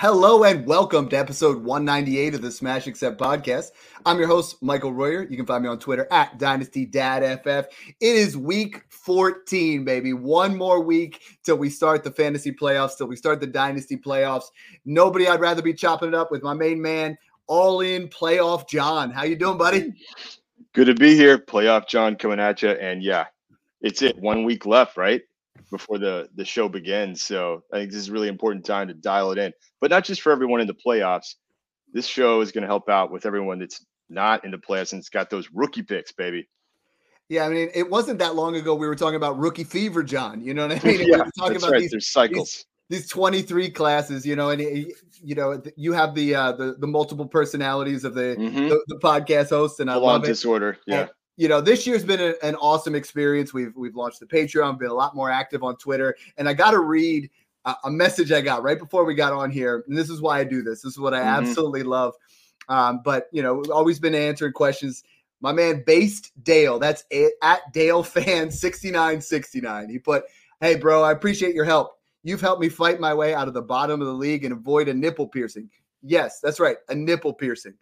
Hello and welcome to episode 198 of the Smash Accept podcast. I'm your host, Michael Royer. You can find me on Twitter at DynastyDadFF. It is week 14, baby. One more week till we start the fantasy playoffs, till we start the Dynasty playoffs. Nobody I'd rather be chopping it up with my main man, all in playoff John. How you doing, buddy? Good to be here. Playoff John coming at you. And yeah, it's it. One week left, right? Before the the show begins. So I think this is a really important time to dial it in. But not just for everyone in the playoffs. This show is going to help out with everyone that's not in the playoffs and it's got those rookie picks, baby. Yeah, I mean, it wasn't that long ago we were talking about rookie fever, John. You know what I mean? yeah, we talking that's about right. these, There's cycles. these 23 classes, you know, and you know, you have the uh the, the multiple personalities of the, Mhm. the the podcast host, and I on love it. disorder. Yeah. And, you know, this year's been a- an awesome experience. We've we've launched the Patreon, been a lot more active on Twitter, and I got to read a, a message I got right before we got on here. And this is why I do this. This is what I Mhm. absolutely love. Um, but you know, we've always been answering questions. My man, based Dale, that's it, at Dale fan sixty nine sixty nine. He put, "Hey, bro, I appreciate your help. You've helped me fight my way out of the bottom of the league and avoid a nipple piercing. Yes, that's right, a nipple piercing.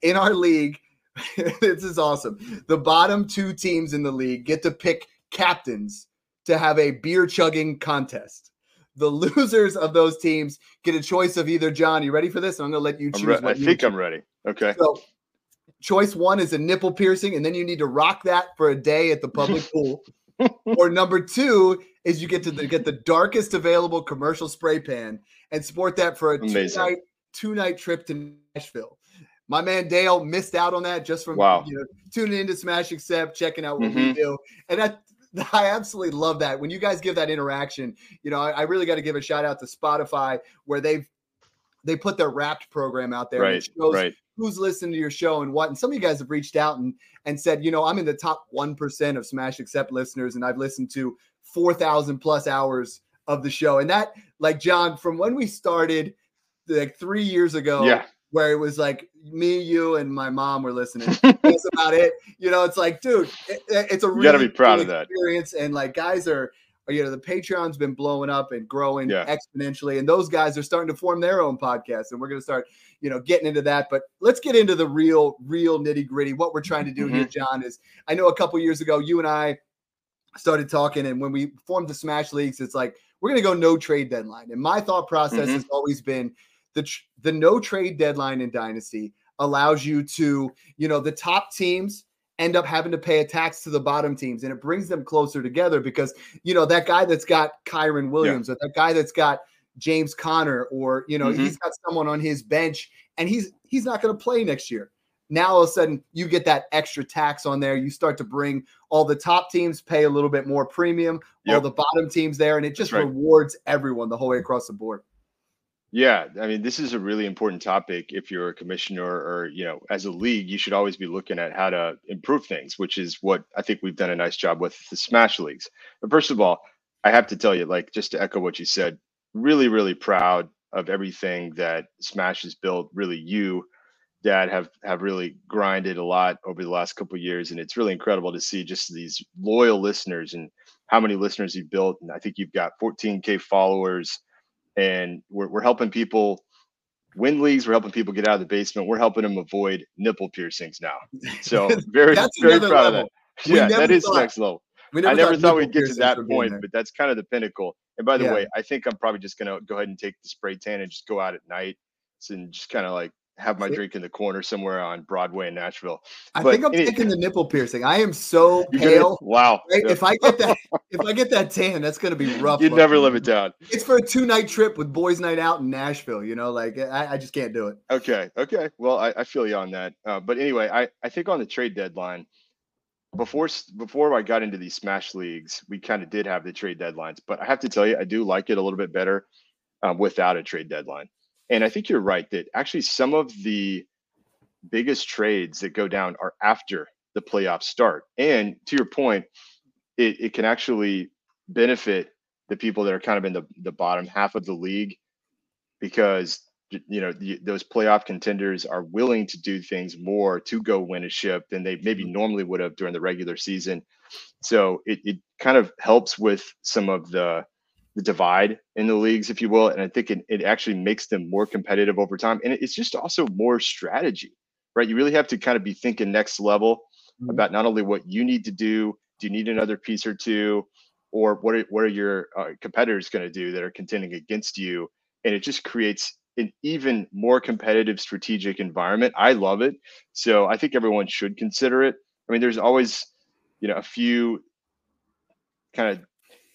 In our league, this is awesome. The bottom two teams in the league get to pick captains to have a beer chugging contest. The losers of those teams get a choice of either John. You ready for this? I'm going to let you choose. re- I you think choose. I'm ready. Okay. So, choice one is a nipple piercing, and then you need to rock that for a day at the public pool. or number two is you get to the, get the darkest available commercial spray pan and sport that for a two night two night trip to Nashville. My man Dale missed out on that just from Wow. you know tuning into Smash Accept, checking out what we Mhm. do, and I I absolutely love that when you guys give that interaction. You know, I, I really got to give a shout out to Spotify where they've they put their Wrapped program out there. and Right. it shows Right. who's listening to your show and what. And some of you guys have reached out and and said, you know, I'm in the top one percent of Smash Accept listeners, and I've listened to four thousand plus hours of the show. And that, like John, from when we started, like three years ago, Yeah. Where it was like me, you, and my mom were listening. That's about it. You know, it's like, dude, it- it's a really gotta be proud of that. experience. And like, guys are, you know, the Patreon's been blowing up and growing Yeah. exponentially, and those guys are starting to form their own podcast, and we're going to start, you know, getting into that. But let's get into the real, real nitty gritty. What we're trying to do here, Mm-hmm. John, is I know a couple years ago, you and I started talking, and when we formed the Smash Leagues, it's like we're going to go no trade deadline. And my thought process Mhm. has always been the tr- the no trade deadline in Dynasty allows you to, you know, the top teams end up having to pay a tax to the bottom teams, and it brings them closer together because you know that guy that's got Kyren Williams or that guy that's got James Conner or you know Mhm. he's got someone on his bench, and he's he's not going to play next year. Now all of a sudden you get that extra tax on there. You start to bring all the top teams pay a little bit more premium, all the bottom teams there, and it just right. rewards everyone the whole way across the board. Yeah, I mean, this is a really important topic. If you're a commissioner or, you know, as a league, you should always be looking at how to improve things, which is what I think we've done a nice job with the Smash Leagues. But first of all, I have to tell you, like, just to echo what you said, really, really proud of everything that Smash has built. Really, you, Dad, have have really grinded a lot over the last couple years, and it's really incredible to see just these loyal listeners and how many listeners you've built. And I think you've got 14k followers and we're, we're helping people win leagues. We're helping people get out of the basement. We're helping them avoid nipple piercings now. So very, very proud level. of that. We Yeah, that is thought- next level. We I never thought nipple we'd get to that point, but that's kind of the pinnacle. And by the Yeah. way, I think I'm probably just gonna go ahead and take the spray tan and just go out at night and just kind of like have my drink in the corner somewhere on Broadway in Nashville. I but think I'm any- taking the nipple piercing. I am so gonna- pale. wow. Right? Yeah. If I get that, if I get that tan, that's gonna be rough. You'd never live it down. It's for a two night trip with boys' night out in Nashville. You know, like I, I just can't do it. Okay. Okay. Well, I, I feel you on that. Uh, but anyway, I, I think on the trade deadline, before before I got into these smash leagues, we kind of did have the trade deadlines. But I have to tell you, I do like it a little bit better um, without a trade deadline. And I think you're right that actually some of the biggest trades that go down are after the playoffs start. And to your point, it, it can actually benefit the people that are kind of in the, the bottom half of the league because you know the, those playoff contenders are willing to do things more to go win a ship than they maybe mm-hmm. normally would have during the regular season so it, it kind of helps with some of the the divide in the leagues if you will and i think it, it actually makes them more competitive over time and it's just also more strategy right you really have to kind of be thinking next level mm-hmm. about not only what you need to do do you need another piece or two or what are, what are your uh, competitors going to do that are contending against you and it just creates an even more competitive strategic environment. I love it. So I think everyone should consider it. I mean, there's always, you know, a few kind of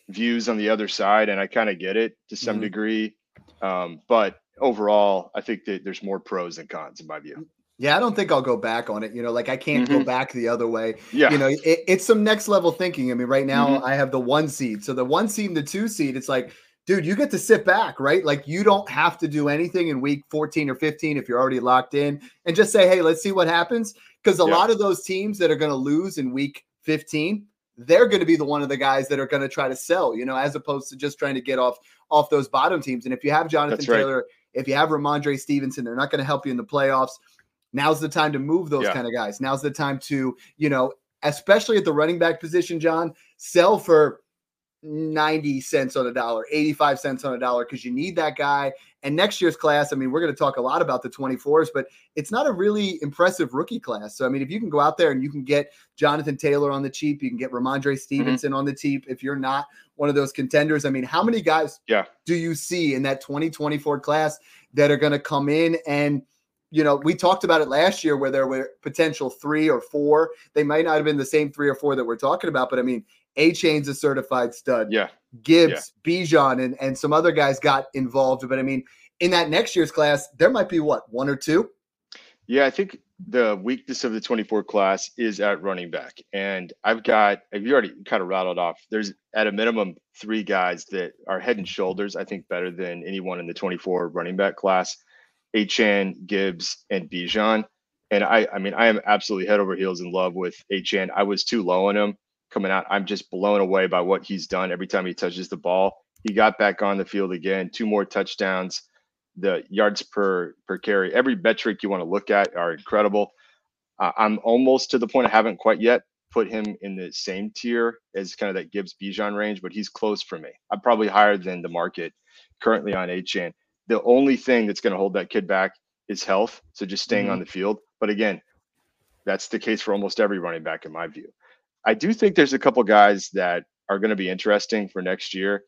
views on the other side, and I kind of get it to some mm-hmm. degree. Um, but overall, I think that there's more pros than cons in my view. Yeah, I don't think I'll go back on it. You know, like I can't mm-hmm. go back the other way. Yeah. You know, it, it's some next level thinking. I mean, right now mm-hmm. I have the one seed. So the one seed and the two seed, it's like, dude, you get to sit back, right? Like you don't have to do anything in week 14 or 15 if you're already locked in and just say, hey, let's see what happens. Because a yeah. lot of those teams that are going to lose in week 15, they're going to be the one of the guys that are going to try to sell, you know, as opposed to just trying to get off off those bottom teams. And if you have Jonathan That's Taylor, right. if you have Rhamondre Stevenson, they're not going to help you in the playoffs. Now's the time to move those yeah. kind of guys. Now's the time to, you know, especially at the running back position, John, sell for 90 cents on a dollar, 85 cents on a dollar, because you need that guy. And next year's class, I mean, we're going to talk a lot about the 24s, but it's not a really impressive rookie class. So, I mean, if you can go out there and you can get Jonathan Taylor on the cheap, you can get Rhamondre mm-hmm. Stevenson mm-hmm. on the cheap. If you're not one of those contenders, I mean, how many guys yeah. do you see in that 2024 class that are going to come in and you know, we talked about it last year where there were potential three or four. They might not have been the same three or four that we're talking about, but I mean, Achane's a certified stud. Yeah. Gibbs, yeah. Bijan, and, and some other guys got involved. But I mean, in that next year's class, there might be what, one or two? Yeah, I think the weakness of the 24 class is at running back. And I've got, you already kind of rattled off, there's at a minimum three guys that are head and shoulders, I think, better than anyone in the 24 running back class Achane, Gibbs, and Bijan. And I, I mean, I am absolutely head over heels in love with Achane. I was too low on him coming out. I'm just blown away by what he's done every time he touches the ball. He got back on the field again, two more touchdowns, the yards per per carry. Every metric you want to look at are incredible. Uh, I'm almost to the point I haven't quite yet put him in the same tier as kind of that Gibbs Bijan range, but he's close for me. I'm probably higher than the market currently on Achane. The only thing that's going to hold that kid back is health. So just staying mm-hmm. on the field. But again, that's the case for almost every running back in my view. I do think there's a couple guys that are going to be interesting for next year.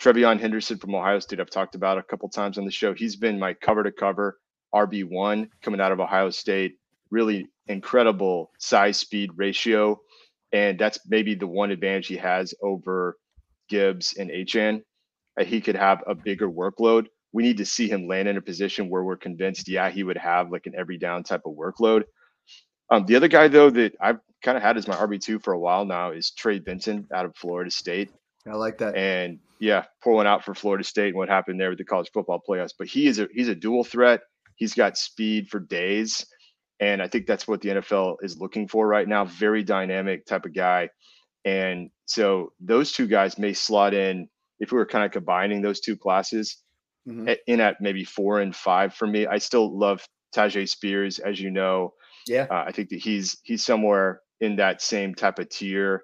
TreVeyon Henderson from Ohio State, I've talked about a couple times on the show. He's been my cover to cover RB1 coming out of Ohio State. Really incredible size speed ratio. And that's maybe the one advantage he has over Gibbs and Achane. Uh, he could have a bigger workload. We need to see him land in a position where we're convinced, yeah, he would have like an every down type of workload. Um, the other guy, though, that I've kind of had as my RB2 for a while now is Trey Benson out of Florida State. I like that. And yeah, pulling out for Florida State and what happened there with the college football playoffs. But he is a he's a dual threat. He's got speed for days. And I think that's what the NFL is looking for right now. Very dynamic type of guy. And so those two guys may slot in if we were kind of combining those two classes mm-hmm. in at maybe four and five for me. I still love Tyjae Spears, as you know. Yeah, uh, I think that he's he's somewhere in that same type of tier.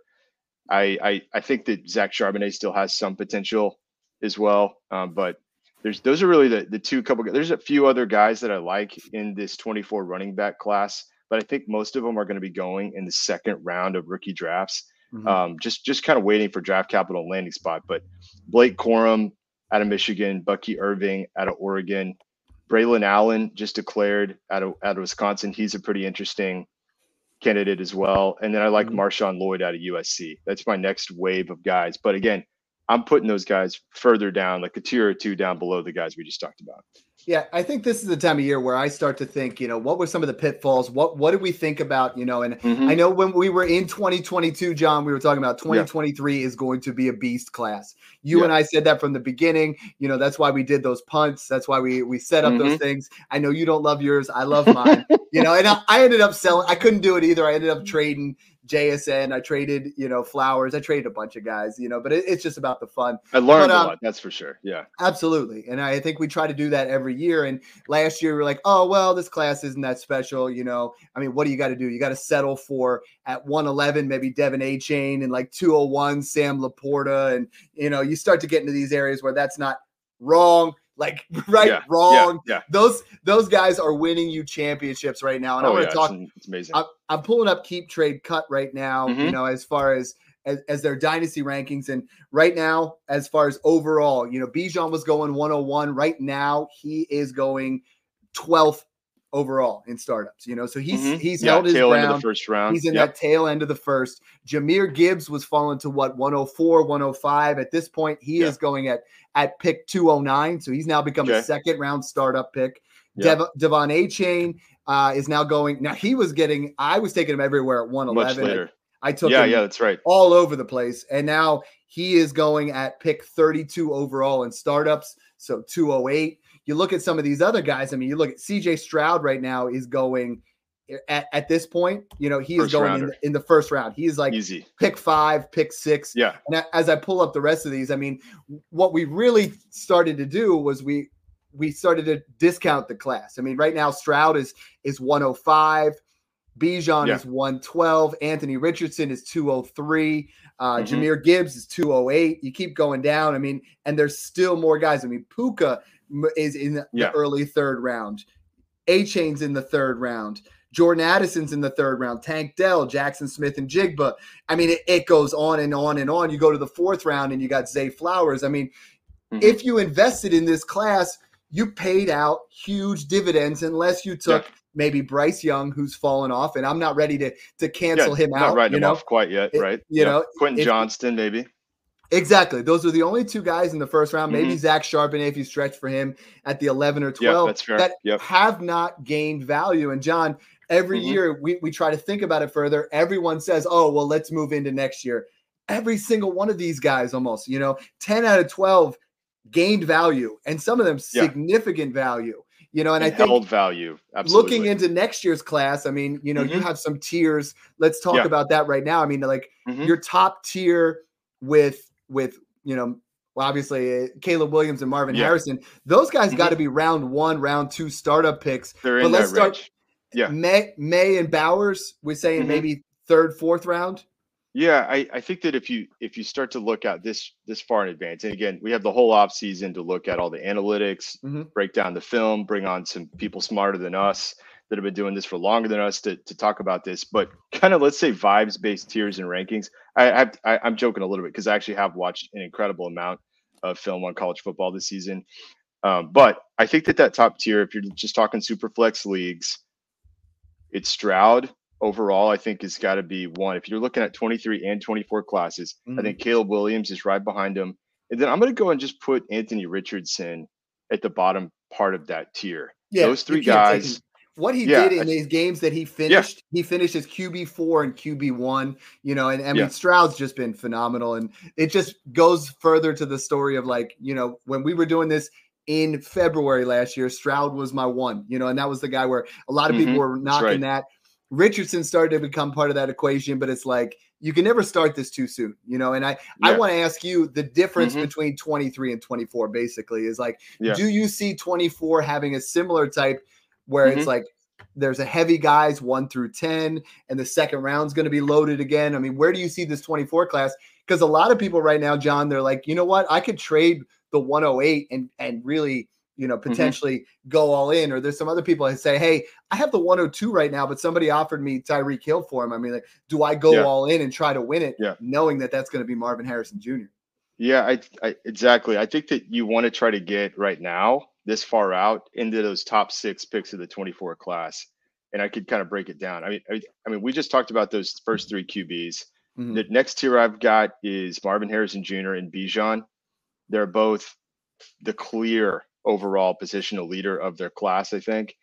I I, I think that Zach Charbonnet still has some potential as well, um, but there's those are really the the two couple. There's a few other guys that I like in this 24 running back class, but I think most of them are going to be going in the second round of rookie drafts. Mm-hmm. Um, just just kind of waiting for draft capital landing spot. But Blake Corum out of Michigan, Bucky Irving out of Oregon, Braelon Allen just declared out of out of Wisconsin. He's a pretty interesting candidate as well. And then I like mm-hmm. Marshawn Lloyd out of USC. That's my next wave of guys. But again, I'm putting those guys further down, like a tier or two down below the guys we just talked about. Yeah, I think this is the time of year where I start to think, you know, what were some of the pitfalls? What what did we think about, you know, and mm-hmm. I know when we were in 2022, John, we were talking about 2023 yeah. is going to be a beast class. You yeah. and I said that from the beginning. You know, that's why we did those punts. That's why we we set up mm-hmm. those things. I know you don't love yours. I love mine. you know, and I, I ended up selling. I couldn't do it either. I ended up trading JSN. I traded, you know, Flowers. I traded a bunch of guys, you know, but it, it's just about the fun. I learned but, um, a lot, that's for sure. Yeah. Absolutely. And I think we try to do that every year. And last year we are like, oh, well, this class isn't that special. You know, I mean, what do you got to do? You got to settle for at 111, maybe De'Von Achane and like 201, Sam LaPorta. And, you know, you start to get into these areas where that's not wrong like right, yeah, wrong. Yeah, yeah, Those those guys are winning you championships right now. And oh, I want to talk. It's, it's amazing. I'm, I'm, pulling up Keep Trade Cut right now. Mm-hmm. You know, as far as, as as their dynasty rankings, and right now, as far as overall, you know, Bijan was going 101. Right now, he is going 12th overall in startups. You know, so he's mm-hmm. he's yeah, held his ground. End of the first round. He's in yep. that tail end of the first. Jahmyr Gibbs was falling to what 104, 105. At this point, he is going at at pick 209. So he's now become okay. a second round startup pick. Yep. Dev- De'Von Achane uh, is now going. Now he was getting. I was taking him everywhere at 111. I, I took yeah, yeah, that's right, all over the place, and now he is going at pick 32 overall in startups. So 208 you look at some of these other guys. I mean, you look at CJ Stroud right now is going at, at this point, you know, he is going in the, in the, first round. He's like Easy. pick five, pick six. Yeah. And as I pull up the rest of these, I mean, what we really started to do was we we started to discount the class. I mean, right now Stroud is is 105. Bijan yeah. is 112. Anthony Richardson is 203. Uh, mm-hmm. Jahmyr Gibbs is 208. You keep going down. I mean, and there's still more guys. I mean, Puka is in the, yeah. early third round. Achane's in the third round. Jordan Addison's in the third round. Tank Dell, Jackson Smith-Njigba. I mean, it, it, goes on and on and on. You go to the fourth round and you got Zay Flowers. I mean, mm-hmm. if you invested in this class, you paid out huge dividends unless you took yeah. maybe Bryce Young, who's fallen off, and I'm not ready to to cancel yeah, him out. Not writing him know? off quite yet, right? you yeah. know, Quentin if, Johnston, maybe. Exactly. Those are the only two guys in the first round. Maybe mm-hmm. Zach Charbonnet, if you stretch for him at the 11 or 12, yep, that yep. have not gained value. And John, every mm-hmm. year we, we try to think about it further. Everyone says, oh, well, let's move into next year. Every single one of these guys, almost, you know, 10 out of 12 gained value, and some of them yeah. significant value. You know, and, and I think held value. Absolutely. Looking into next year's class, I mean, you know, mm-hmm. you have some tiers. Let's talk yeah. about that right now. I mean, like mm-hmm. your top tier with with you know well, obviously uh, Caleb Williams and Marvin yeah. Harrison. Those guys mm-hmm. got to be round one, round two startup picks. They're in but let's start. Range. Yeah, May, Maye and Bowers. We're saying mm-hmm. maybe third, fourth round. Yeah, I, I think that if you if you start to look at this this far in advance, and again, we have the whole off season to look at all the analytics, mm-hmm. break down the film, bring on some people smarter than us that have been doing this for longer than us to, to talk about this. But kind of let's say vibes based tiers and rankings. I, I I'm joking a little bit because I actually have watched an incredible amount of film on college football this season. Um, but I think that that top tier, if you're just talking super flex leagues, it's Stroud overall. I think has got to be one. If you're looking at 23 and 24 classes, mm-hmm. I think Caleb Williams is right behind him. And then I'm going to go and just put Anthony Richardson at the bottom part of that tier. Yeah, Those three guys what he yeah. did in these games that he finished, yeah. he finished as QB four and QB one. You know, and I mean yeah. Stroud's just been phenomenal, and it just goes further to the story of like you know when we were doing this in February last year, Stroud was my one. You know, and that was the guy where a lot of people mm-hmm. were knocking right. that. Richardson started to become part of that equation, but it's like you can never start this too soon, you know. And I I want to ask you the difference mm-hmm. between 23 and 24 basically is like do you see 24 having a similar type where mm-hmm. it's like there's a heavy guys one through 10 and the second round's going to be loaded again i mean where do you see this 24 class because a lot of people right now john they're like you know what i could trade the 108 and and really you know mm-hmm. potentially mm-hmm. go all in or there's some other people that say hey i have the 102 right now but somebody offered me tyreek hill for him i mean like do i go yeah. all in and try to win it yeah. knowing that that's going to be marvin harrison jr yeah I, I exactly i think that you want to try to get right now this far out into those top six picks of the 24 class. And I could kind of break it down. I mean, I, I mean, we just talked about those first three QBs. Mm-hmm. The next tier I've got is Marvin Harrison Jr. and Bijan. They're both the clear overall positional leader of their class, I think.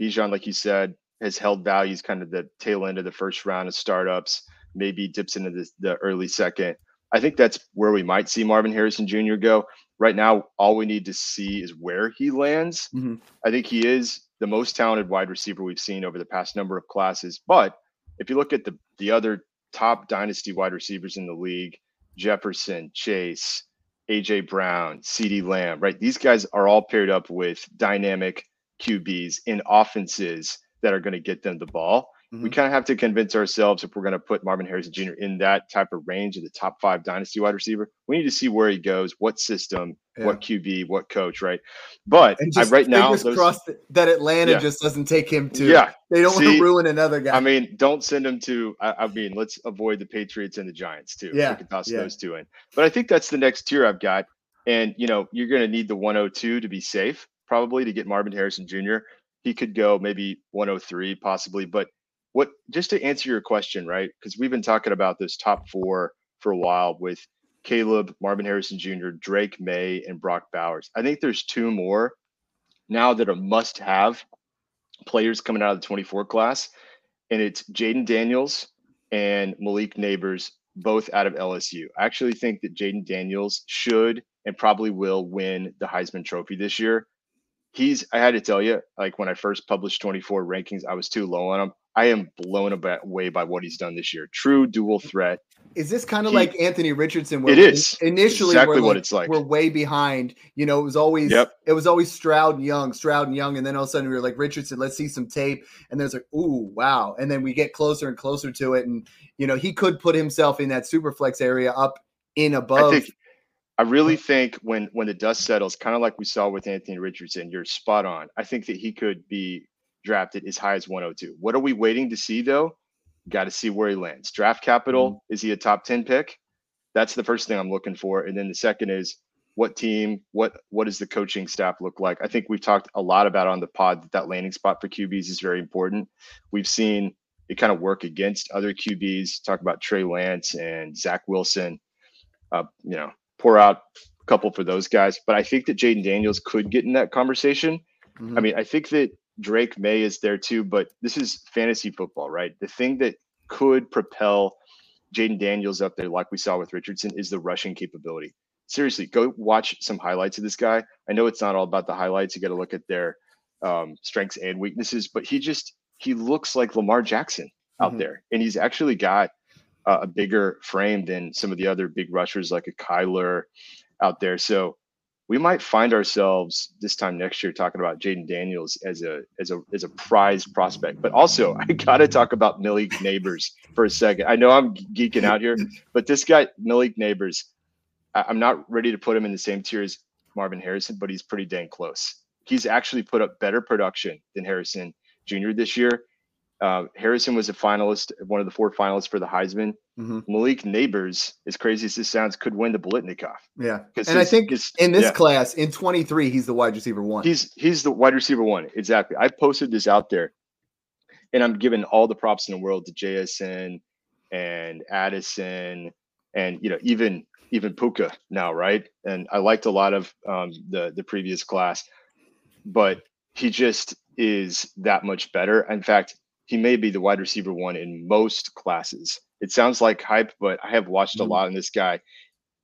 Bijan, like you said, has held values kind of the tail end of the first round of startups, maybe dips into the, the early second. I think that's where we might see Marvin Harrison Jr. go. Right now, all we need to see is where he lands. Mm-hmm. I think he is the most talented wide receiver we've seen over the past number of classes. But if you look at the the other top dynasty wide receivers in the league, Jefferson, Chase, AJ Brown, CeeDee Lamb, right? These guys are all paired up with dynamic QBs in offenses that are going to get them the ball. Mm-hmm. We kind of have to convince ourselves if we're going to put Marvin Harrison Jr. in that type of range of the top five dynasty wide receiver, we need to see where he goes, what system, yeah. what QB, what coach, right? But I, right now, those, crossed that Atlanta yeah. just doesn't take him to. Yeah, they don't see, want to ruin another guy. I mean, don't send him to. I, I, mean, let's avoid the Patriots and the Giants too. Yeah, we can toss yeah. those two in. But I think that's the next tier I've got, and you know, you're going to need the 102 to be safe, probably to get Marvin Harrison Jr. He could go maybe 103 possibly, but what just to answer your question, right? Because we've been talking about this top four for a while with Caleb, Marvin Harrison Jr., Drake Maye, and Brock Bowers. I think there's two more now that are must have players coming out of the 24 class, and it's Jayden Daniels and Malik Nabers, both out of LSU. I actually think that Jayden Daniels should and probably will win the Heisman Trophy this year. He's, I had to tell you, like when I first published 24 rankings, I was too low on him. I am blown away by what he's done this year. True dual threat. Is this kind of he, like Anthony Richardson? Where it is initially exactly like, what it's like. We're way behind. You know, it was always yep. it was always Stroud and Young, Stroud and Young, and then all of a sudden we were like Richardson. Let's see some tape, and there's like, ooh, wow, and then we get closer and closer to it, and you know he could put himself in that super flex area up in above. I think I really think when when the dust settles, kind of like we saw with Anthony Richardson, you're spot on. I think that he could be drafted as high as 102. What are we waiting to see though? Got to see where he lands. Draft capital, mm-hmm. is he a top 10 pick? That's the first thing I'm looking for. And then the second is what team, what what does the coaching staff look like? I think we've talked a lot about on the pod that that landing spot for QBs is very important. We've seen it kind of work against other QBs. Talk about Trey Lance and Zach Wilson. Uh, you know, pour out a couple for those guys. But I think that Jayden Daniels could get in that conversation. Mm-hmm. I mean, I think that Drake Maye is there too, but this is fantasy football, right? The thing that could propel Jayden Daniels up there, like we saw with Richardson, is the rushing capability. Seriously, go watch some highlights of this guy. I know it's not all about the highlights. You got to look at their um, strengths and weaknesses, but he just he looks like Lamar Jackson out mm-hmm. there, and he's actually got uh, a bigger frame than some of the other big rushers like a Kyler out there. So we might find ourselves this time next year talking about Jayden Daniels as a as a as a prize prospect. But also, I gotta talk about Malik Nabers for a second. I know I'm geeking out here, but this guy Malik Nabers, I'm not ready to put him in the same tier as Marvin Harrison, but he's pretty dang close. He's actually put up better production than Harrison Jr. this year. Uh, Harrison was a finalist, one of the four finalists for the Heisman. Mm-hmm. Malik Nabers, as crazy as this sounds, could win the Biletnikoff. Yeah, and his, I think his, in this yeah. class, in 23, he's the wide receiver one. He's he's the wide receiver one. Exactly. I posted this out there, and I'm giving all the props in the world to JSN and Addison, and you know even even Puka now, right? And I liked a lot of um, the the previous class, but he just is that much better. In fact, he may be the wide receiver one in most classes. It sounds like hype, but I have watched mm-hmm. a lot in this guy.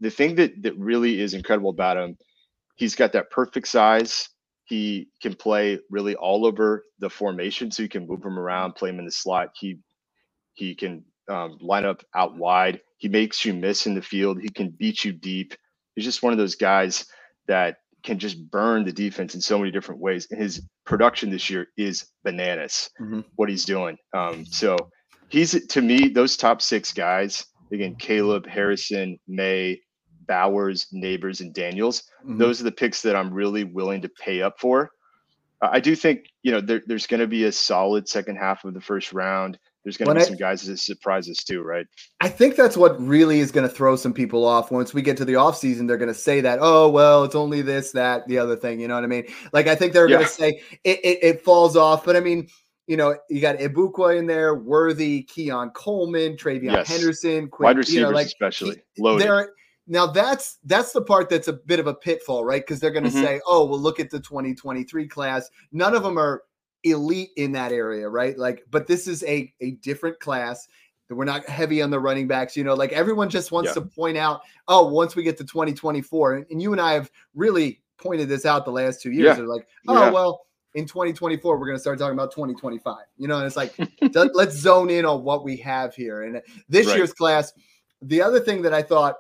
The thing that that really is incredible about him, he's got that perfect size. He can play really all over the formation, so you can move him around, play him in the slot. He he can um, line up out wide. He makes you miss in the field. He can beat you deep. He's just one of those guys that can just burn the defense in so many different ways. And his production this year is bananas. Mm-hmm. What he's doing. Um, so he's to me those top six guys again: Caleb, Harrison, Maye Bowers, Nabers and Daniels. Mm-hmm. Those are the picks that I'm really willing to pay up for. Uh, I do think you know there, there's going to be a solid second half of the first round there's going to be I, some guys that surprise us too, right? I think that's what really is going to throw some people off. Once we get to the offseason, they're going to say that, oh, well, it's only this, that, the other thing. You know what I mean? Like, I think they're yeah. going to say it, it, it, falls off. But I mean, you know, you got Egbuka in there, Worthy, Keon Coleman, TreVeyon Yes. Henderson, Quinn, Wide receivers, you know, like especially loaded. there now that's that's the part that's a bit of a pitfall, right? Because they're going to Mhm. say, "Oh, well, look at the 2023 class. None of them are elite in that area, right? Like, but this is a a different class. We're not heavy on the running backs, you know. Like everyone just wants Yeah. to point out, oh, once we get to 2024, and, and you and I have really pointed this out the last two years. Yeah. They're like, oh, Yeah. well, in 2024, we're going to start talking about 2025, you know. And it's like, let- let's zone in on what we have here. And this Right. year's class, the other thing that I thought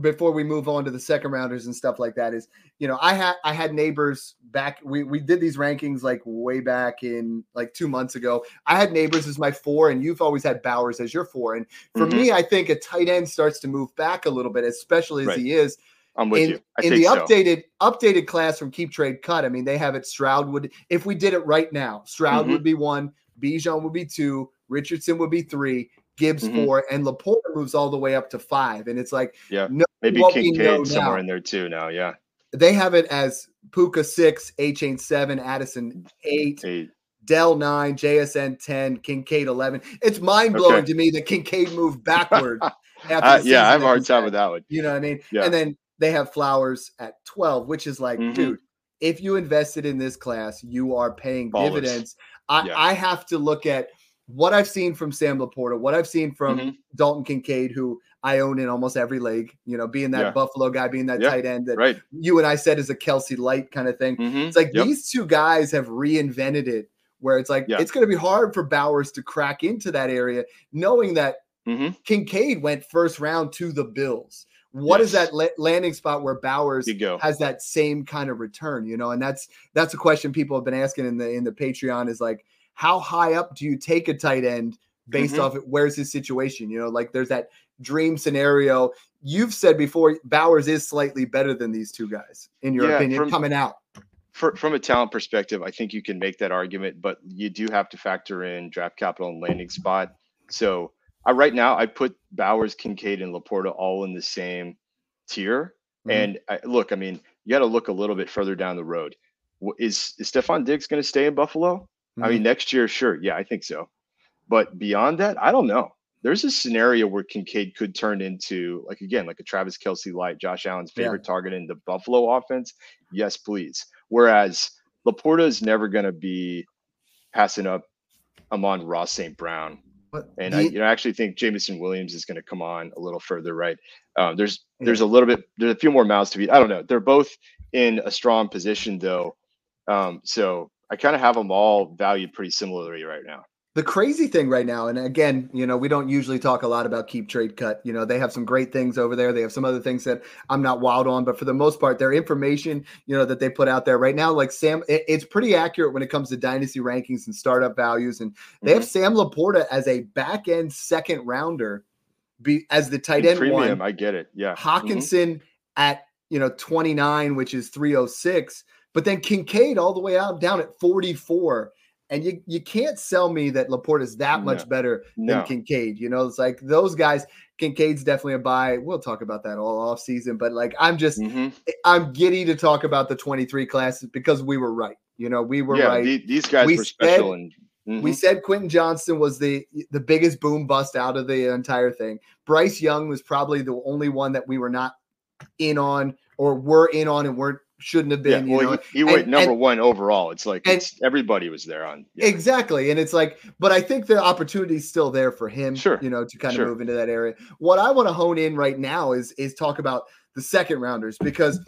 before we move on to the second rounders and stuff like that is, you know, I had I had Nabers back. We we did these rankings like way back in like two months ago. I had Nabers as my four, and you've always had Bowers as your four. And for Mhm. me, I think a tight end starts to move back a little bit, especially as Right. he is I'm with in, you. I in the so. updated updated class from Keep Trade Cut. I mean, they have it. Stroud would, if we did it right now, Stroud Mhm. would be one, Bijan would be two, Richardson would be three, Gibbs Mhm. four, and Laporta moves all the way up to five. And it's like, Yeah. no, Maybe what we know Kincaid somewhere now. in there too. Now, yeah. they have it as Puka six, Achane seven, Addison eight, Hey, Dell nine, JSN ten, Kincaid eleven. It's mind blowing Okay. to me that Kincaid moved backward. uh, yeah, I have a hard time with that one. You know what I mean? Yeah. And then they have Flowers at 12, which is like, Mhm. dude, if you invested in this class, you are paying Ballers. dividends. I, Yeah. I have to look at what I've seen from Sam Laporta, what I've seen from Mhm. Dalton Kincaid, who I own in almost every league, you know, being that Yeah. Buffalo guy, being that Yeah, tight end that Right. you and I said is a Kelce light kind of thing. Mhm. It's like Yep. these two guys have reinvented it where it's like Yeah. it's going to be hard for Bowers to crack into that area, knowing that Mhm. Kincaid went first round to the Bills. What is Yes. that la- landing spot where Bowers has that same kind of return? You know, and that's that's a question people have been asking in the in the Patreon is like, how high up do you take a tight end based Mhm. off it? Where's his situation? You know, like there's that dream scenario. You've said before Bowers is slightly better than these two guys, in your Yeah, opinion, from- coming out. For, from a talent perspective, I think you can make that argument, but you do have to factor in draft capital and landing spot. So I right now I put Bowers, Kincaid, and Laporta all in the same tier. Mhm. And I, look, I mean, you got to look a little bit further down the road. Is is Stefon Diggs going to stay in Buffalo? I Mhm. mean, next year, sure, yeah, I think so. But beyond that, I don't know. There's a scenario where Kincaid could turn into, like again, like a Travis Kelce light, Josh Allen's Yeah. favorite target in the Buffalo offense. Yes, please. Whereas Laporta is never going to be passing up Amon-Ra St. Brown. But And the- I, you know, I actually think Jameson Williams is going to come on a little further right. Um, there's there's a little bit there's a few more mouths to be. I don't know. They're both in a strong position though, um, so I kind of have them all valued pretty similarly right now. The crazy thing right now, and again, you know, we don't usually talk a lot about keep trade cut. You know, they have some great things over there. They have some other things that I'm not wild on, but for the most part, their information, you know, that they put out there right now, like Sam, it- it's pretty accurate when it comes to dynasty rankings and startup values. And they have Mhm. Sam Laporta as a back end second rounder, be as the tight end premium, one. I get it. Yeah. Mhm. Hockenson at you know 29, which is 306, but then Kincaid all the way out down at 44. And you you can't sell me that Laporta is that much No. better than No. Kincaid. You know, it's like those guys. Kincaid's definitely a buy. We'll talk about that all off season, but like I'm just Mhm. I'm giddy to talk about the 23 classes because we were right. You know, we were Yeah. right. the- these guys We were special, said- and We mhm. said Quentin Johnston was the the biggest boom bust out of the entire thing. Bryce Young was probably the only one that we were not in on or were in on and weren't shouldn't have yeah. been. you know, he, he went and- number and- one overall. It's like and- it's, everybody was there on. Yeah. Exactly. And it's like, but I think the opportunity is still there for him, Sure. you know, to kind Sure. of move into that area. What I want to hone in right now is is talk about the second rounders because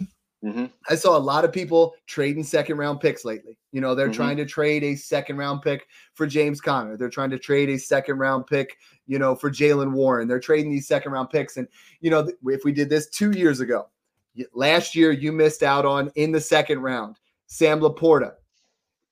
Mhm. I saw a lot of people trading second round picks lately. You know, they're Mhm. trying to trade a second round pick for James Conner. They're trying to trade a second round pick, you know, for Jaylen Warren. They're trading these second round picks. And, you know, if we did this two years ago, last year you missed out on in the second round, Sam Laporta.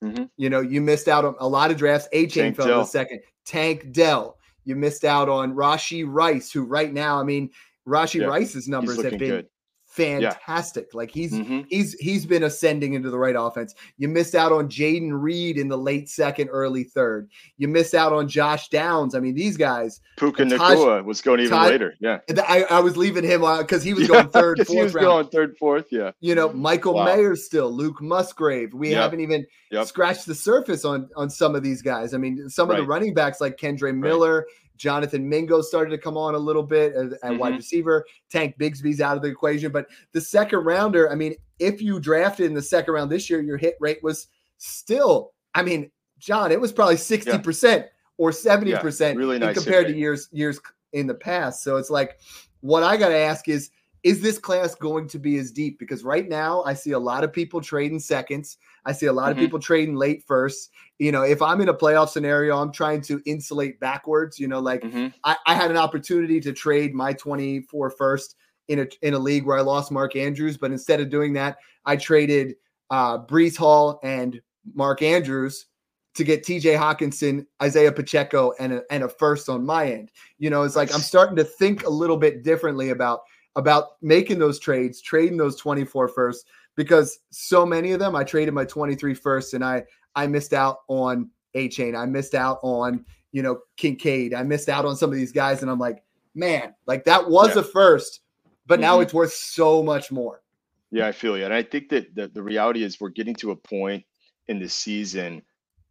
Mhm. You know, you missed out on a lot of drafts. Achane fell in the second. Tank Dell. You missed out on Rashee Rice, who right now, I mean, Rashee Yeah, Rice's numbers have been good. Fantastic. Yeah. Like he's mm-hmm. he's he's been ascending into the right offense. You missed out on Jayden Reed in the late second, early third. You missed out on Josh Downs. I mean, these guys. Puka Nacua was going even Taj, later. Yeah, I, I was leaving him because he was going third, fourth. He was round. going third, fourth. Yeah. You know, Michael wow. Mayer still, Luke Musgrave. We yep. haven't even yep. scratched the surface on on some of these guys. I mean, some right. of the running backs like Kendre Miller. Right. Jonathan Mingo started to come on a little bit at, at mm-hmm. wide receiver. Tank Bigsby's out of the equation, but the second rounder, I mean, if you drafted in the second round this year, your hit rate was still, I mean, John, it was probably 60% yeah. or 70% yeah, really nice compared to years years in the past. So it's like what I got to ask is is this class going to be as deep? Because right now I see a lot of people trading seconds. I see a lot mm-hmm. of people trading late first. You know, if I'm in a playoff scenario, I'm trying to insulate backwards. You know, like mm-hmm. I, I, had an opportunity to trade my 24 first in a in a league where I lost Mark Andrews, but instead of doing that, I traded uh Breece Hall and Mark Andrews to get TJ Hockenson, Isaiah Pacheco, and a, and a first on my end. You know, it's like I'm starting to think a little bit differently about about making those trades, trading those 24 firsts, because so many of them I traded my 23 first and I I missed out on Achane. I missed out on, you know, Kincaid. I missed out on some of these guys. And I'm like, man, like that was yeah. a first, but mm-hmm. now it's worth so much more. Yeah, I feel you. And I think that the, the reality is we're getting to a point in the season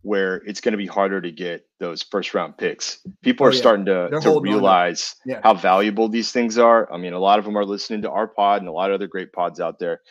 where it's going to be harder to get those first round picks. People oh, are yeah. starting to, to realize yeah. how valuable these things are. I mean, a lot of them are listening to our pod and a lot of other great pods out there.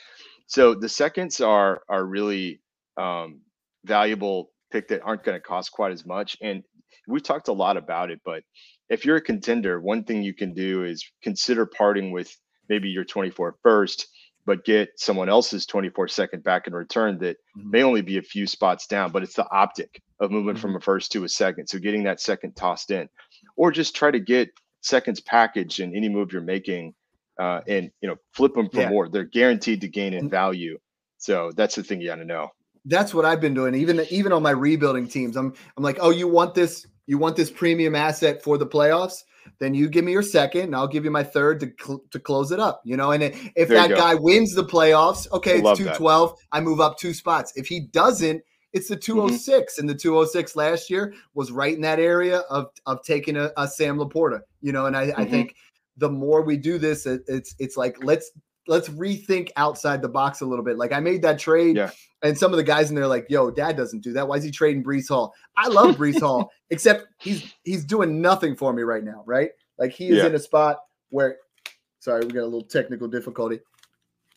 So the seconds are are really um, valuable pick that aren't going to cost quite as much. And we've talked a lot about it, but if you're a contender, one thing you can do is consider parting with maybe your 24 first but get someone else's 24 second back in return that mm-hmm. may only be a few spots down, but it's the optic of moving mm-hmm. from a first to a second. So getting that second tossed in, or just try to get seconds packaged in any move you're making, uh, and you know flip them for yeah. more. They're guaranteed to gain in value. So that's the thing you got to know. That's what I've been doing. Even even on my rebuilding teams, I'm I'm like, oh, you want this? You want this premium asset for the playoffs? then you give me your second and I'll give you my third to, cl- to close it up, you know? And if there that guy wins the playoffs, okay, it's 212. That. I move up two spots. If he doesn't, it's the 206 mm-hmm. and the 206 last year was right in that area of, of taking a, a Sam LaPorta, you know? And I, mm-hmm. I think the more we do this, it, it's, it's like, let's, let's rethink outside the box a little bit. Like I made that trade yeah. And some of the guys in there like, yo, dad doesn't do that. Why is he trading Breece Hall? I love Breece Hall, except he's he's doing nothing for me right now, right? Like he is yeah. in a spot where sorry, we got a little technical difficulty.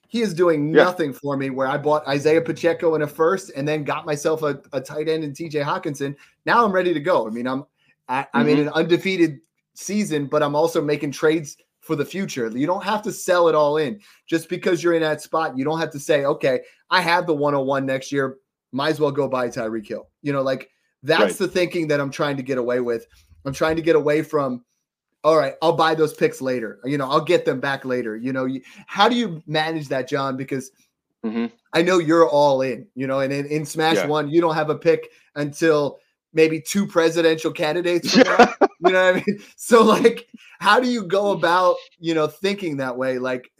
He is doing yeah. nothing for me where I bought Isaiah Pacheco in a first and then got myself a, a tight end in TJ Hockenson. Now I'm ready to go. I mean, I'm I, am i am in mm-hmm. an undefeated season, but I'm also making trades for the future. You don't have to sell it all in just because you're in that spot. You don't have to say, okay, I have the 101 next year. Might as well go buy Tyreek Hill. You know, like that's right. the thinking that I'm trying to get away with. I'm trying to get away from, all right, I'll buy those picks later. You know, I'll get them back later. You know, how do you manage that, John? Because mm-hmm. I know you're all in, you know, and in, in Smash yeah. One, you don't have a pick until maybe two presidential candidates you know what I mean? So like how do you go about, you know, thinking that way? Like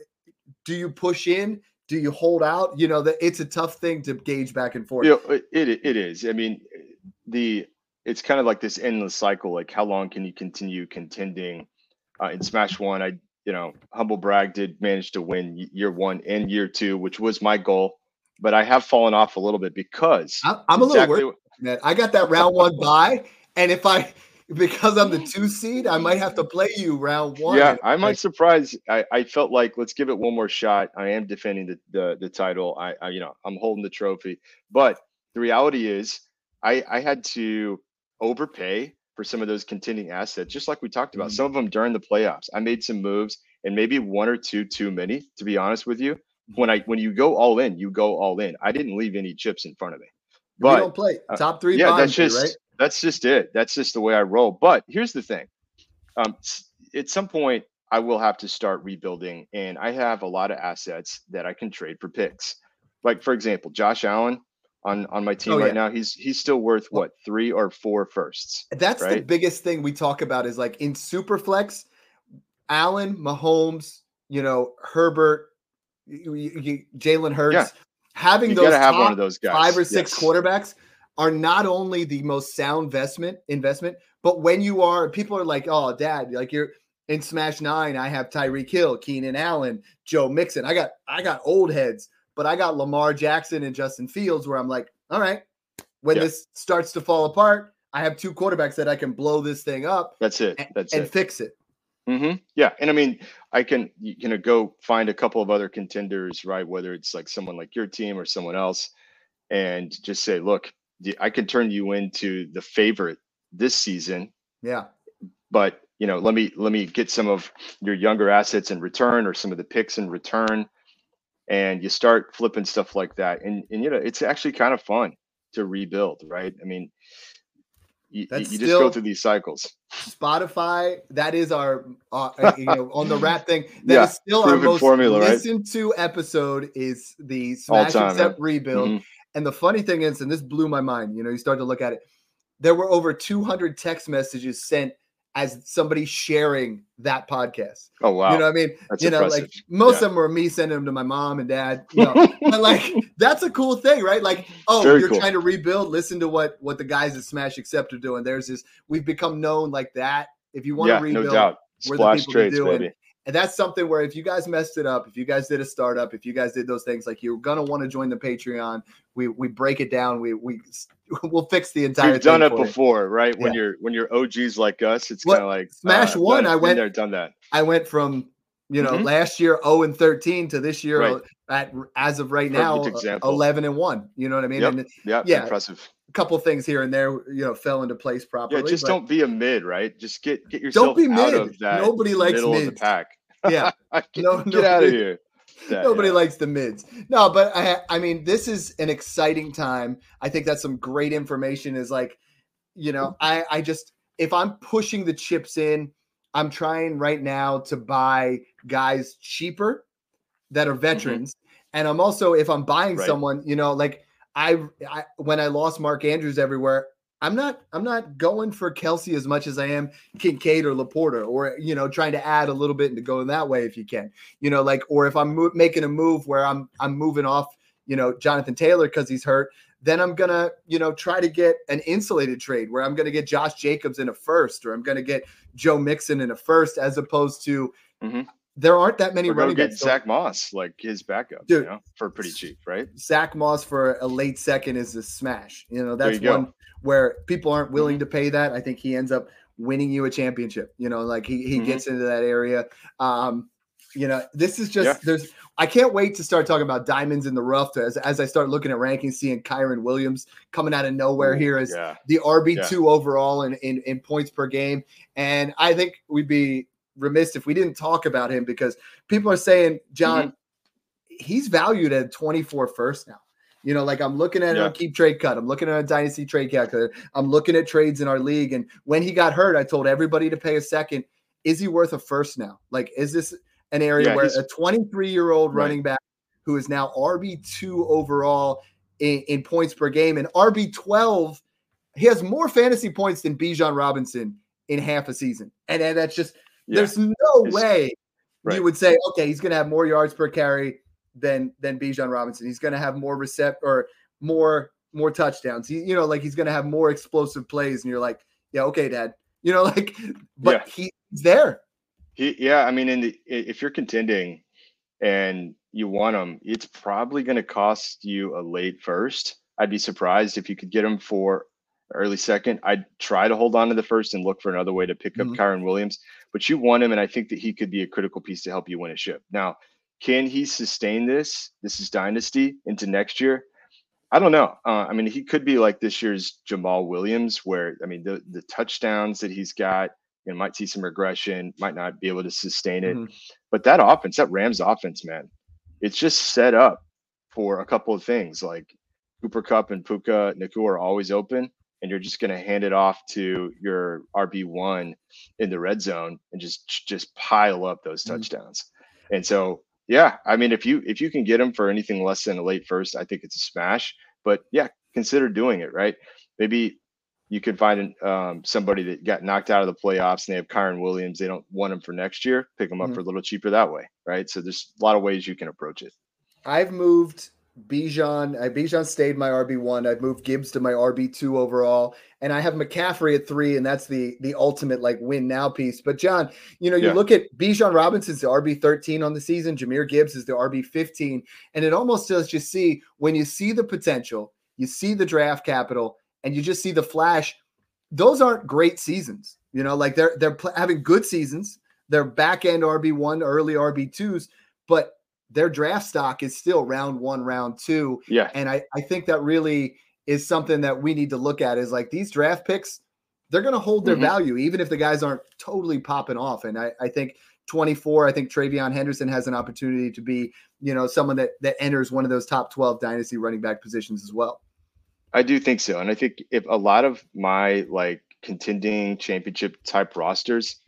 do you push in? Do you hold out? You know, that it's a tough thing to gauge back and forth. You know, it it is. I mean, the it's kind of like this endless cycle. Like how long can you continue contending? Uh, in Smash One, I you know, humble brag did manage to win year one and year two, which was my goal. But I have fallen off a little bit because I'm, I'm a little worried man. I got that round one buy, and if I because I'm the two seed, I might have to play you round one. Yeah, I might surprise. I, I felt like let's give it one more shot. I am defending the the, the title. I, I you know I'm holding the trophy, but the reality is I I had to overpay for some of those contending assets, just like we talked about. Mm-hmm. Some of them during the playoffs, I made some moves and maybe one or two too many. To be honest with you, when I when you go all in, you go all in. I didn't leave any chips in front of me. But we don't play uh, top three. Uh, yeah, that's just right? that's just it. That's just the way I roll. But here's the thing: um, at some point, I will have to start rebuilding, and I have a lot of assets that I can trade for picks. Like for example, Josh Allen on on my team oh, right yeah. now. He's he's still worth what three or four firsts. That's right? the biggest thing we talk about is like in Superflex, Allen, Mahomes, you know Herbert, Jalen Hurts, Yeah. Having You those gotta have one of those guys. five or six Yes. quarterbacks are not only the most sound investment investment, but when you are people are like, oh, dad, like you're in Smash Nine, I have Tyreek Hill, Keenan Allen, Joe Mixon. I got I got old heads, but I got Lamar Jackson and Justin Fields where I'm like, all right, when Yeah. this starts to fall apart, I have two quarterbacks that I can blow this thing up That's it. and, That's and it. fix it. Hmm Yeah, and I mean, I can you know go find a couple of other contenders, right? Whether it's like someone like your team or someone else, and just say, look, I can turn you into the favorite this season, Yeah. but you know, let me let me get some of your younger assets in return or some of the picks in return, and you start flipping stuff like that, and and you know, it's actually kind of fun to rebuild, right? I mean. You, That's you just go through these cycles. Spotify, that is our, uh, you know, on the rap thing. That is Yeah, still our most formula, right? listened to episode is the Smash time, Accept man. Rebuild. Mhm. And the funny thing is, and this blew my mind, you know, you start to look at it, there were over 200 text messages sent as somebody sharing that podcast. Oh wow, You know what I mean? that's you know, impressive. like most Yeah. of them were me sending them to my mom and dad. You know, but like that's a cool thing, right? Like, oh, Very you're cool. trying to rebuild. Listen to what what the guys at Smash Accept are doing. There's this. We've become known like that. If you want yeah, to rebuild, no doubt. we're the Splash people to trades, do it. And that's something where if you guys messed it up, if you guys did a startup, if you guys did those things, like you're gonna want to join the Patreon. We we break it down. We we we'll fix the entire. We've done it you. before, right? When Yeah. you're when you're OGs like us, it's kind of like Smash uh, One, I went- there, done that. I went from you know Mhm. last year 0 and 13 to this year Right. at as of right Perfect now uh, example. 11 and 1 you know what i mean Yep. and Yeah, Yeah. impressive. a couple things here and there you know fell into place properly Yeah, just don't be a mid, right? Just get get yourself don't be out mid. of that Nobody likes middle of the pack. Yeah get, No, get out of here. Nobody yeah. likes the mids no but i i mean this is an exciting time i think that's some great information is like you know i i just if i'm pushing the chips in i'm trying right now to buy guys cheaper that are veterans and i'm also if i'm buying Mm-hmm. Right. someone you know like I, I when i lost mark andrews everywhere i'm not i'm not going for kelce as much as i am kincaid or laporta or you know trying to add a little bit and to go that way if you can you know like or if i'm mo- making a move where i'm i'm moving off you know jonathan taylor because he's hurt then i'm gonna you know try to get an insulated trade where i'm gonna get josh jacobs in a first or i'm gonna get joe mixon in a first as opposed to Mhm. There aren't that many go running get backs. Zach Moss, like his backup, Dude. you know, for pretty cheap, right? Zach Moss for a late second is a smash. You know, that's you go. Mm-hmm. one where people aren't willing to pay that. I think he ends up winning you a championship. You know, like he, he Mhm. gets into that area. Um, you know, this is just Yeah. there's I can't wait to start talking about diamonds in the rough to, as, as I start looking at rankings, seeing Kyren Williams coming out of nowhere Ooh, here as yeah. the RB2 overall in, in, in points per game. And I think we'd be remiss if we didn't talk about him because people are saying, John, Mm-hmm. he's valued at 24 first now. You know, like I'm looking at Yeah. Keep Trade Cut. I'm looking at a Dynasty Trade Calculator. I'm looking at trades in our league. And when he got hurt, I told everybody to pay a second. Is he worth a first now? Like, is this an area Yeah, where a 23 year old Right. running back who is now RB2 overall in, in points per game and RB12, he has more fantasy points than Bijan Robinson in half a season. And, and that's just, Yeah. there's no It's- way right. you would say, okay, he's going to have more yards per carry than than Bijan Robinson. He's going to have more recept or more more touchdowns. He, you know, like he's going to have more explosive plays. And you're like, yeah, okay, Dad. You know, like, but he's there. He, yeah, I mean, in the, if you're contending and you want him, it's probably going to cost you a late first. I'd be surprised if you could get him for early second. I'd try to hold on to the first and look for another way to pick up Mhm. Kyren Williams. But you want him, and I think that he could be a critical piece to help you win a ship. Now, can he sustain this? This is dynasty into next year. I don't know. Uh, I mean, he could be like this year's Jamaal Williams, where I mean, the the touchdowns that he's got, you know, might see some regression, might not be able to sustain it. Mhm. But that offense, that Rams offense, man, it's just set up for a couple of things. Like Cooper Kupp and Puka Nacua are always open, and you're just going to hand it off to your RB one in the red zone and just just pile up those Mhm. touchdowns. And so, yeah, I mean, if you if you can get him for anything less than a late first, I think it's a smash. But yeah, consider doing it. Right? Maybe you could find um, somebody that got knocked out of the playoffs and they have Kyren Williams. They don't want him for next year. Pick him up mm-hmm. for a little cheaper that way, right? So there's a lot of ways you can approach it. I've moved Bijan. I Bijan stayed my RB one. I've moved Gibbs to my RB two overall, and I have McCaffrey at three, and that's the the ultimate like win now piece. But John, you know, you yeah. look at Bijan Robinson's the RB thirteen on the season. Jahmyr Gibbs is the RB fifteen, and it almost does just see when you see the potential, you see the draft capital, and you just see the flash. Those aren't great seasons, you know. Like they're they're pl- having good seasons. They're back end RB one, early RB twos, but their draft stock is still round one, round two. Yeah. And I, I think that really is something that we need to look at is like these draft picks, they're going to hold their mm-hmm. value, even if the guys aren't totally popping off. And I, I think 24, I think TreVeyon Henderson has an opportunity to be, you know, someone that, that enters one of those top 12 dynasty running back positions as well. I do think so. And I think if a lot of my like contending championship type rosters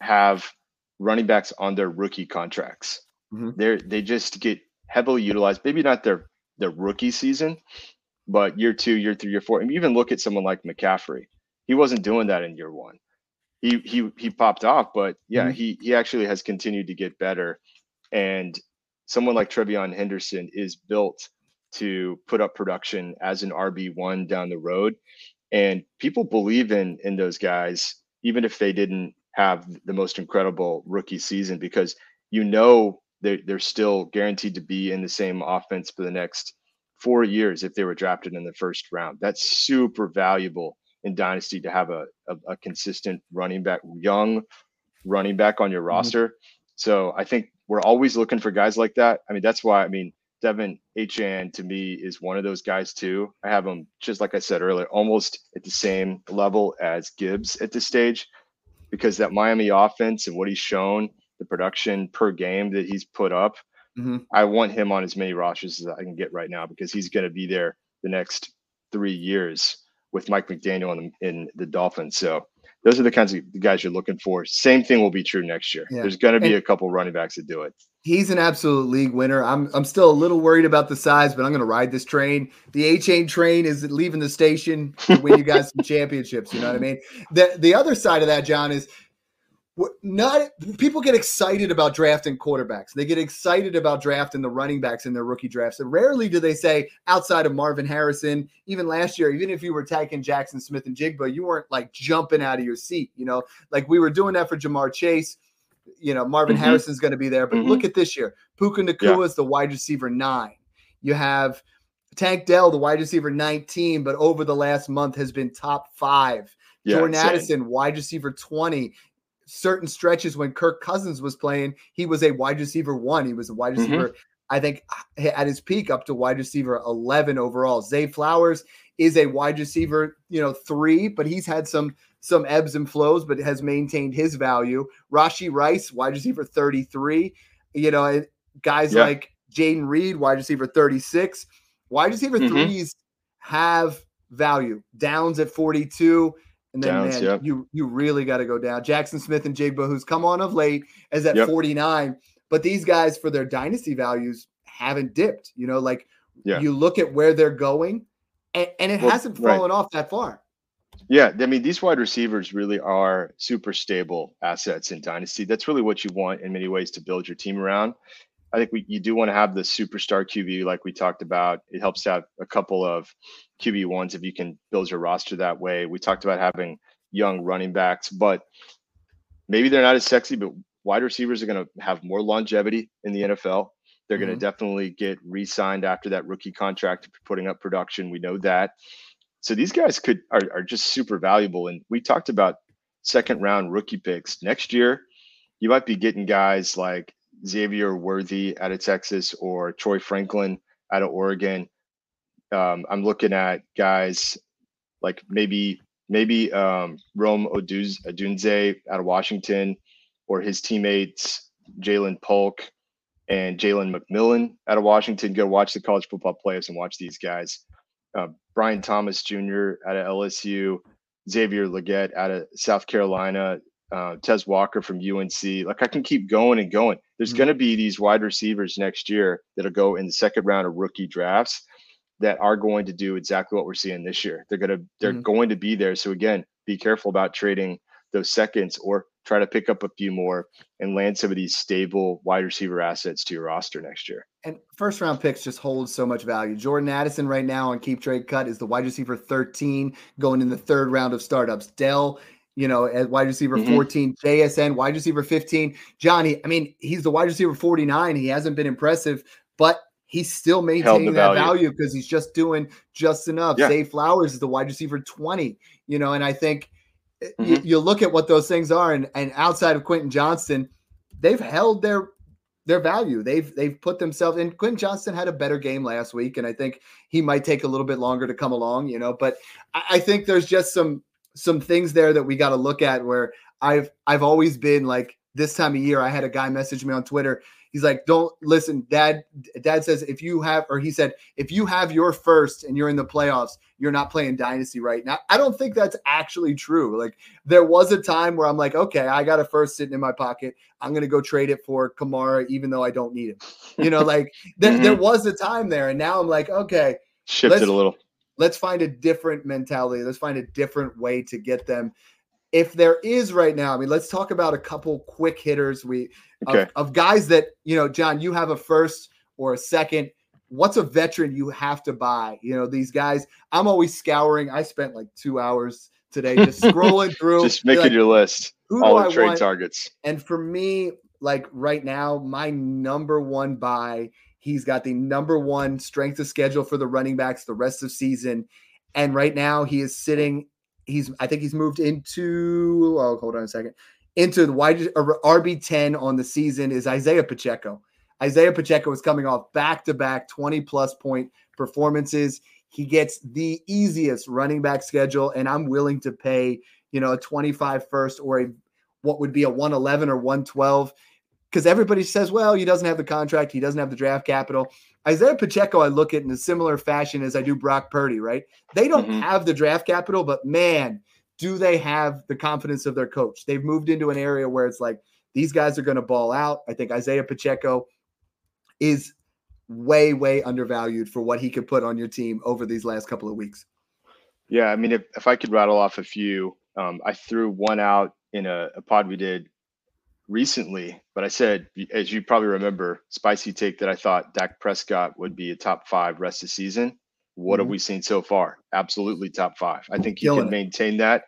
have running backs on their rookie contracts, Mm-hmm. They're they just get heavily utilized. Maybe not their their rookie season, but year two, year three, year four. And even look at someone like McCaffrey. He wasn't doing that in year one. He he he popped off, but yeah, mm-hmm. he he actually has continued to get better. And someone like TreVeyon Henderson is built to put up production as an RB one down the road. And people believe in in those guys, even if they didn't have the most incredible rookie season, because you know they're, they're still guaranteed to be in the same offense for the next four years if they were drafted in the first round. That's super valuable in Dynasty to have a, a, a consistent running back, young running back on your mm-hmm. roster. So I think we're always looking for guys like that. I mean, that's why, I mean, De'Von Achane to me is one of those guys too. I have him, just like I said earlier, almost at the same level as Gibbs at this stage because that Miami offense and what he's shown the production per game that he's put up. Mm-hmm. I want him on as many rosters as I can get right now because he's going to be there the next three years with Mike McDaniel in the, in the Dolphins. So those are the kinds of guys you're looking for. Same thing will be true next year. Yeah. There's going to be and a couple running backs that do it. He's an absolute league winner. I'm I'm still a little worried about the size, but I'm going to ride this train. The Achane train is leaving the station to win you guys some championships. You know what I mean? The the other side of that, John, is not people get excited about drafting quarterbacks. They get excited about drafting the running backs in their rookie drafts. And rarely do they say outside of Marvin Harrison, even last year, even if you were taking Jackson Smith-Njigba, you weren't like jumping out of your seat, you know, like we were doing that for Ja'Marr Chase. You know, Marvin mm-hmm. Harrison's going to be there, but mm-hmm. look at this year. Puka Nacua is the wide receiver nine. You have Tank Dell, the wide receiver 19, but over the last month has been top five. Yeah, Jordan Addison, wide receiver 20 certain stretches when Kirk Cousins was playing, he was a wide receiver one. He was a wide mm-hmm. receiver, mm-hmm. I think, at his peak up to wide receiver 11 overall. Zay Flowers is a wide receiver, you know, three, but he's had some some ebbs and flows, but has maintained his value. Rashee Rice, wide receiver 33. You know, guys yeah. like Jayden Reed, wide receiver 36. Wide receiver mm-hmm. threes have value. Downs at 42. And then Downs, man, yep. you you really got to go down. Jackson Smith-Njigba, who's come on of late, is at yep. 49. But these guys, for their dynasty values, haven't dipped. You know, like yeah. you look at where they're going, and, and it well, hasn't fallen right. off that far. Yeah, I mean, these wide receivers really are super stable assets in dynasty. That's really what you want in many ways to build your team around. I think we you do want to have the superstar QB like we talked about. It helps to have a couple of QB ones if you can build your roster that way. We talked about having young running backs, but maybe they're not as sexy, but wide receivers are going to have more longevity in the NFL. They're mm-hmm. going to definitely get re-signed after that rookie contract, putting up production. We know that. So these guys could are, are just super valuable. And we talked about second round rookie picks next year. You might be getting guys like Xavier Worthy out of Texas or Troy Franklin out of Oregon. Um, I'm looking at guys like maybe maybe um, Rome Odunze out of Washington or his teammates Ja'Lynn Polk and Jalen McMillan out of Washington. Go watch the college football players and watch these guys. Uh, Brian Thomas Jr. out of LSU, Xavier Legette out of South Carolina, uh, Tez Walker from UNC. Like I can keep going and going. There's mm-hmm. going to be these wide receivers next year that'll go in the second round of rookie drafts that are going to do exactly what we're seeing this year. They're gonna they're mm-hmm. going to be there. So again, be careful about trading those seconds or try to pick up a few more and land some of these stable wide receiver assets to your roster next year. And first round picks just hold so much value. Jordan Addison right now on keep trade cut is the wide receiver 13 going in the third round of startups. Dell you know, at wide receiver mm-hmm. 14, JSN, wide receiver 15. Johnny, I mean, he's the wide receiver 49. He hasn't been impressive, but he's still maintaining that value because he's just doing just enough. Yeah. Zay Flowers is the wide receiver 20, you know, and I think mm-hmm. you, you, look at what those things are, and, and outside of Quentin Johnston, they've held their their value. They've they've put themselves and Quentin Johnston had a better game last week, and I think he might take a little bit longer to come along, you know. But I, I think there's just some some things there that we got to look at where I've I've always been like this time of year. I had a guy message me on Twitter. He's like, "Don't listen, Dad." Dad says if you have, or he said, if you have your first and you're in the playoffs, you're not playing dynasty right now. I don't think that's actually true. Like there was a time where I'm like, okay, I got a first sitting in my pocket. I'm gonna go trade it for Kamara, even though I don't need him. You know, like there, mm-hmm. there was a time there, and now I'm like, okay, shifted a little let's find a different mentality. Let's find a different way to get them. If there is right now, I mean, let's talk about a couple quick hitters. We okay. of, of guys that you know, John. You have a first or a second. What's a veteran you have to buy? You know, these guys. I'm always scouring. I spent like two hours today just scrolling through, just making like, your list. all the trade targets. And for me, like right now, my number one buy He's got the number one strength of schedule for the running backs the rest of season. And right now he is sitting, he's I think he's moved into oh hold on a second. Into the wide uh, RB10 on the season is Isaiah Pacheco. Isaiah Pacheco is coming off back-to-back 20 plus point performances. He gets the easiest running back schedule, and I'm willing to pay, you know, a 25 first or a what would be a 111 or 112 because everybody says, well, he doesn't have the contract, he doesn't have the draft capital. Isaiah Pacheco, I look at in a similar fashion as I do Brock Purdy, right? They don't mm-hmm. have the draft capital, but man, do they have the confidence of their coach? They've moved into an area where it's like these guys are going to ball out. I think Isaiah Pacheco is way, way undervalued for what he could put on your team over these last couple of weeks. Yeah, I mean, if, if I could rattle off a few, um, I threw one out in a, a pod we did recently, but I said, as you probably remember, spicy take that I thought Dak Prescott would be a top five rest of the season. What mm-hmm. have we seen so far? Absolutely top five. I think you can maintain that.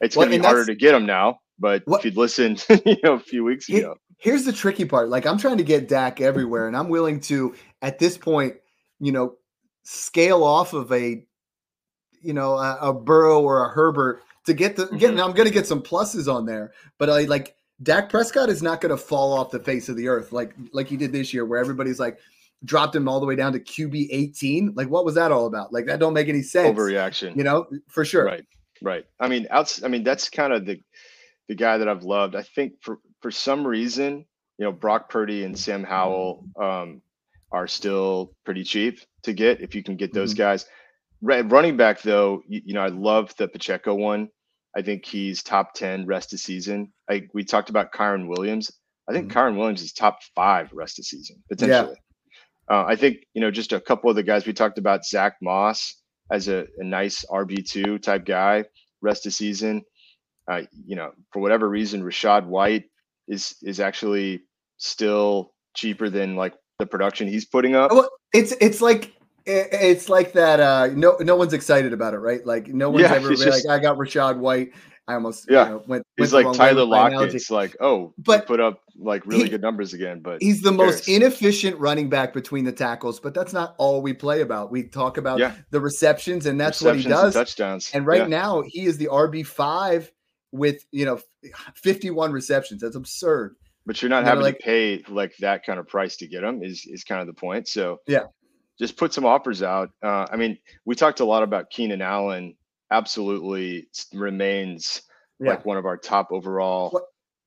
It's well, going to be harder to get him now, but what, if you'd listened, you know, a few weeks ago. Here's the tricky part. Like I'm trying to get Dak everywhere, and I'm willing to, at this point, you know, scale off of a, you know, a, a Burrow or a Herbert to get the get. Mm-hmm. I'm going to get some pluses on there, but I like Dak Prescott is not going to fall off the face of the earth like like he did this year, where everybody's like dropped him all the way down to QB 18. Like, what was that all about? Like, that don't make any sense. Overreaction, you know, for sure. Right, right. I mean, outs. I mean, that's kind of the the guy that I've loved. I think for for some reason, you know, Brock Purdy and Sam Howell um, are still pretty cheap to get if you can get those mm-hmm. guys. Running back though, you, you know, I love the Pacheco one. I think he's top 10 rest of season. I, we talked about Kyren Williams. I think mm-hmm. Kyren Williams is top five rest of season, potentially. Yeah. Uh, I think, you know, just a couple of the guys we talked about, Zach Moss as a, a nice RB2 type guy, rest of season. Uh, you know, for whatever reason, Rachaad White is is actually still cheaper than like the production he's putting up. Well, it's it's like it's like that. Uh, no, no one's excited about it, right? Like no one's yeah, ever just, like, I got Rachaad White. I almost yeah. You know, went, he's like Tyler Lockett. It's like oh, but put up like really he, good numbers again. But he's the most inefficient running back between the tackles. But that's not all we play about. We talk about yeah. the receptions, and that's receptions what he does. And touchdowns. And right yeah. now, he is the RB five with you know 51 receptions. That's absurd. But you're not you having like, to pay like that kind of price to get him. Is is kind of the point. So yeah, just put some offers out. Uh, I mean, we talked a lot about Keenan Allen. Absolutely remains yeah. like one of our top overall.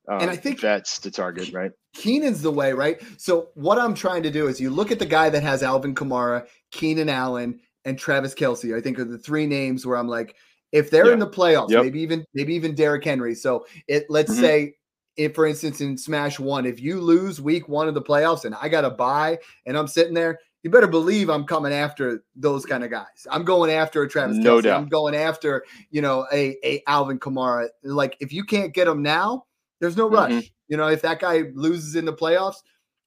Um, and I think that's the target, right? Keenan's the way, right? So what I'm trying to do is you look at the guy that has Alvin Kamara, Keenan Allen, and Travis Kelce. I think are the three names where I'm like, if they're yeah. in the playoffs, yep. maybe even maybe even Derrick Henry. So it let's mm-hmm. say if for instance in Smash One, if you lose week one of the playoffs and I got to buy and I'm sitting there, you better believe I'm coming after those kind of guys. I'm going after a Travis No Kelce. doubt. I'm going after, you know, a, a Alvin Kamara. Like if you can't get him now, there's no rush. Mhm. You know, if that guy loses in the playoffs,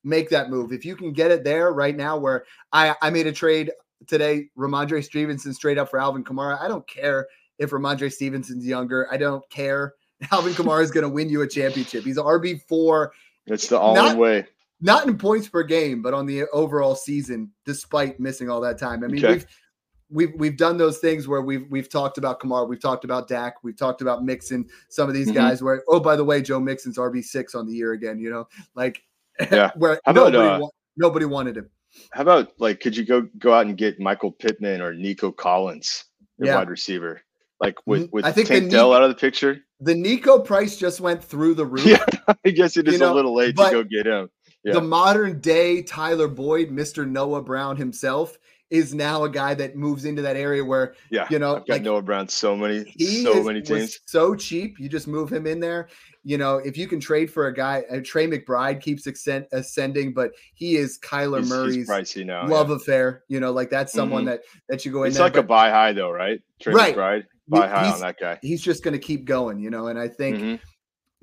make that move. If you can get it there right now, where I, I made a trade today, Rhamondre Stevenson straight up for Alvin Kamara. I don't care if Rhamondre Stevenson's younger. I don't care. Alvin Kamara is going to win you a championship. He's RB four, It's the all in way. Not in points per game, but on the overall season, despite missing all that time. I mean, Okay. we've we've we've done those things where we've we've talked about Kamara, we've talked about Dak, we've talked about Mixon, some of these Mhm. guys where oh by the way, Joe Mixon's RB six on the year again, you know, like Yeah. where How about, nobody uh, wa- nobody wanted him. How about like could you go go out and get Michael Pittman or Nico Collins, your Yeah. wide receiver? Like with Mhm. with I think the Tank Dell out of the picture? The Nico price just went through the roof. Yeah, I guess it is You know, a little late to go get him. Yeah. The modern day Tyler Boyd, Mr. Noah Brown himself, is now a guy that moves into that area where Yeah, you know, I've got like, Noah Brown so many, so is- many teams. so cheap. You just move him in there. You know, if you can trade for a guy, uh, Trey McBride keeps ascend, ascending, but he is Kyler He's, Murray's he's pricey now. love yeah. affair. You know, like that's someone that that you go in It's like a buy high though, right? Trey Right. McBride, buy high on that guy. he's just going to keep going. You know, and I think Mhm.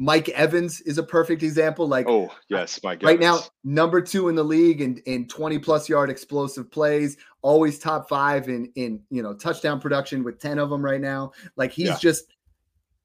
Mike Evans is a perfect example. Like Oh yes, my God. right now, number two in the league in, in 20 plus yard explosive plays, always top five in in you know touchdown production with 10 of them right now. Like he's Yeah. just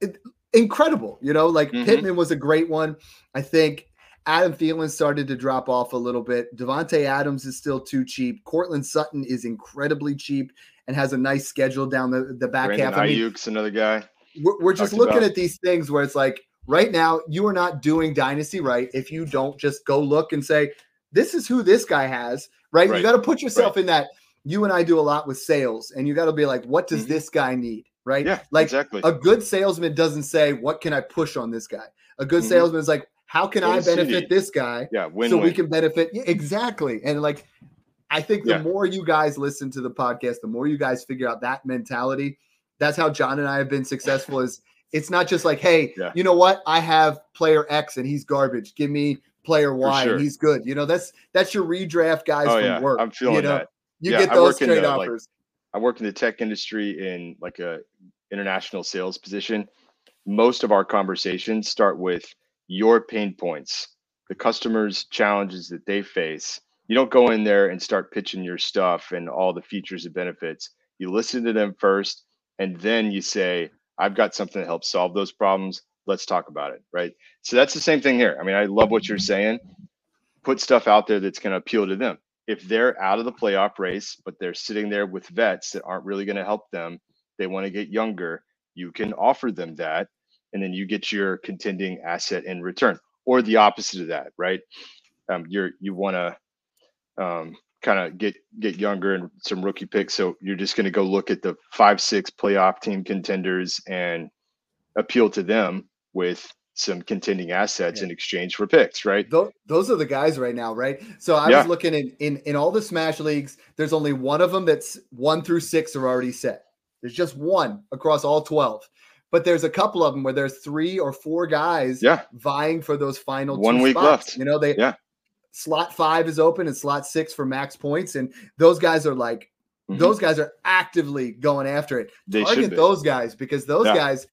it- incredible, you know. Like Mhm. Pittman was a great one. I think Adam Thielen started to drop off a little bit. Davante Adams is still too cheap. Courtland Sutton is incredibly cheap and has a nice schedule down the, the back Brandon half. I mean, Aiyuk's another guy. we're, we're just looking about. at these things where it's like right now you are not doing dynasty right if you don't just go look and say this is who this guy has right, Right. you got to put yourself in that you and i do a lot with sales and you got to be like what does Mhm. this guy need right Yeah, like exactly. a good salesman doesn't say what can i push on this guy a good Mhm. salesman is like how can What i benefit this guy yeah, win so win. we can benefit yeah, exactly and like i think the Yeah. more you guys listen to the podcast the more you guys figure out that mentality that's how john and i have been successful is it's not just like hey Yeah. you know what i have player x and he's garbage give me player y sure. and he's good you know that's that's your redraft guys oh from yeah, work I'm feeling you know that. you Yeah, get those trade the, like, offers I work in the tech industry in like a international sales position. Most of our conversations start with your pain points, the customers' challenges that they face. You don't go in there and start pitching your stuff and all the features and benefits. You listen to them first, and then you say, I've got something to help solve those problems. Let's talk about it. Right. So that's the same thing here. I mean, I love what you're saying. Put stuff out there that's going to appeal to them if they're out of the playoff race, but they're sitting there with vets that aren't really going to help them, they want to get younger, you can offer them that. And then you get your contending asset in return, or the opposite of that, right? Um, you're you want to um, kind of get get younger and some rookie picks, so you're just going to go look at the five six playoff team contenders and appeal to them with some contending assets Yeah. in exchange for picks, right? Tho- those are the guys right now, right? So I Yeah. was looking in, in in all the Smash leagues. There's only one of them that's one through six are already set. There's just one across all twelve, but there's a couple of them where there's three or four guys Yeah, vying for those final One two week spots. left. You know, they Yeah. Slot five is open and slot six for max points, and those guys are like Mhm. those guys are actively going after it. they Target those guys because those Yeah. guys,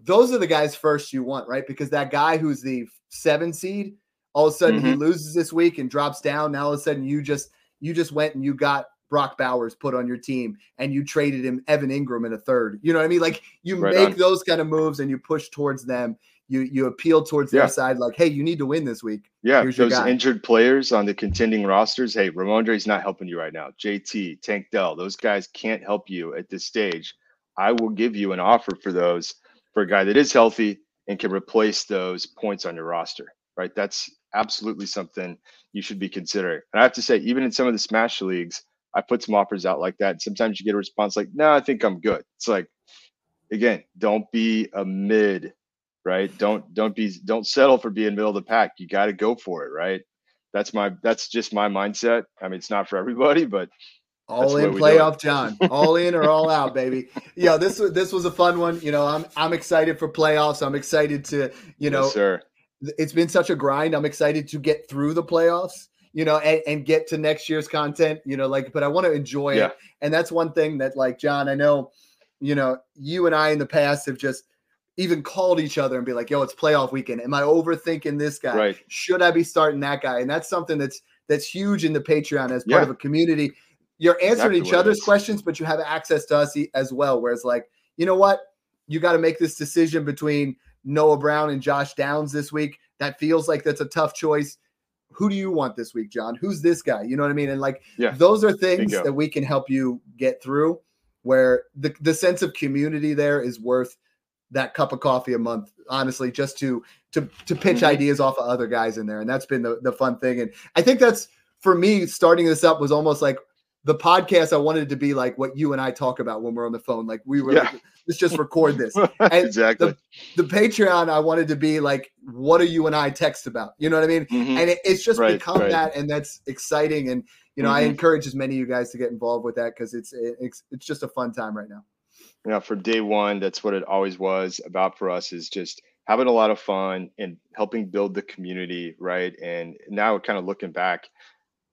those are the guys first you want, right? Because that guy who's the seven seed, all of a sudden he Mm-hmm. loses this week and drops down. Now all of a sudden you just you just went and you got Brock Bowers put on your team and you traded him Evan Engram in a third. You know what I mean? Like you Right make on. those kind of moves and you push towards them. You you appeal towards Yeah. their side, like, hey, you need to win this week. Yeah, Here's those injured players on the contending rosters. Hey, Rhamondre's not helping you right now. JT, Tank Dell, those guys can't help you at this stage. I will give you an offer for those for a guy that is healthy and can replace those points on your roster. Right? That's absolutely something you should be considering. And I have to say, even in some of the smash leagues, I put some offers out like that. And sometimes you get a response like, "No, I think I'm good." It's like, again, don't be a mid right? Don't don't be don't settle for being middle of the pack. You got to go for it, right? That's my that's just my mindset. I mean, it's not for everybody, but All in way we do it. playoff, John. All in or all out, baby. Yeah, this was this was a fun one. You know, I'm I'm excited for playoffs. I'm excited to, you know, yes, sir. it's been such a grind. I'm excited to get through the playoffs. you know, and, and get to next year's content, you know, like, but I want to enjoy Yeah. it. And that's one thing that, like, John, I know, you know, you and I in the past have just even called each other and be like, yo, it's playoff weekend. Am I overthinking this guy? Right. Should I be starting that guy? And that's something that's that's huge in the Patreon as part Yeah. of a community. You're answering Exactly each other's questions, but you have access to us as well. Whereas, like, you know what? You got to make this decision between Noah Brown and Josh Downs this week. That feels like that's a tough choice. Who do you want this week, John? Who's this guy? You know what I mean? And like, Yeah. those are things that we can help you get through. Where the the sense of community there is worth that cup of coffee a month, honestly, just to to to pitch Mhm. ideas off of other guys in there, and that's been the the fun thing. And I think that's for me starting this up was almost like the podcast. I wanted to be like what you and I talk about when we're on the phone. Like we were, Yeah. like, let's just record this. exactly. The Patreon, I wanted to be like, what are you and I text about? You know what I mean? Mhm. and it, it's just Right, become right. that and that's exciting and you know i Mhm. encourage as many of you guys to get involved with that because it's it's it's just a fun time right now you know, for day one, that's what it always was about for us is just having a lot of fun and helping build the community, right? And now kind of looking back,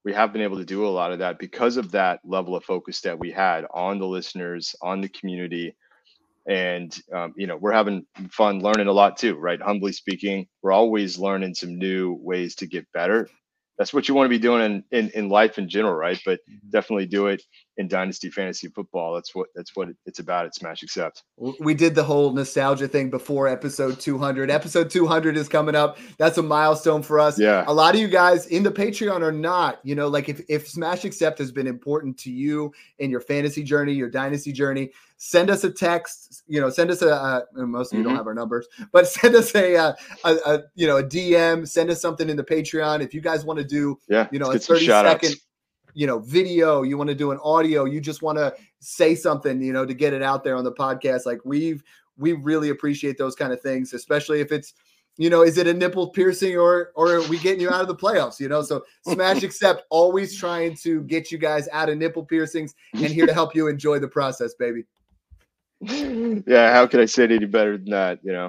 we have been able to do a lot of that because of that level of focus that we had on the listeners, on the community. And, um, you know, we're having fun learning a lot too, right? Humbly speaking, we're always learning some new ways to get better. That's what you want to be doing in, in, in life in general, right? But definitely do it in dynasty fantasy football. That's what that's what it's about at Smash Accept. We did the whole nostalgia thing before episode 200 episode 200 is coming up that's a milestone for us Yeah. a lot of you guys in the patreon are not you know like if, if smash accept has been important to you in your fantasy journey your dynasty journey send us a text you know send us a uh, most of you don't Mhm. have our numbers but send us a, uh, a, a you know a dm send us something in the patreon if you guys want to do Yeah. you know, a let's get some 30 shout outs. Second, you know, video, you want to do an audio, you just want to say something, you know, to get it out there on the podcast. Like we've, we really appreciate those kind of things, especially if it's, you know, is it a nipple piercing or, or are we getting you out of the playoffs? You know, so smash accept, always trying to get you guys out of nipple piercings and here to help you enjoy the process, baby. yeah, how could I say it any better than that? You know,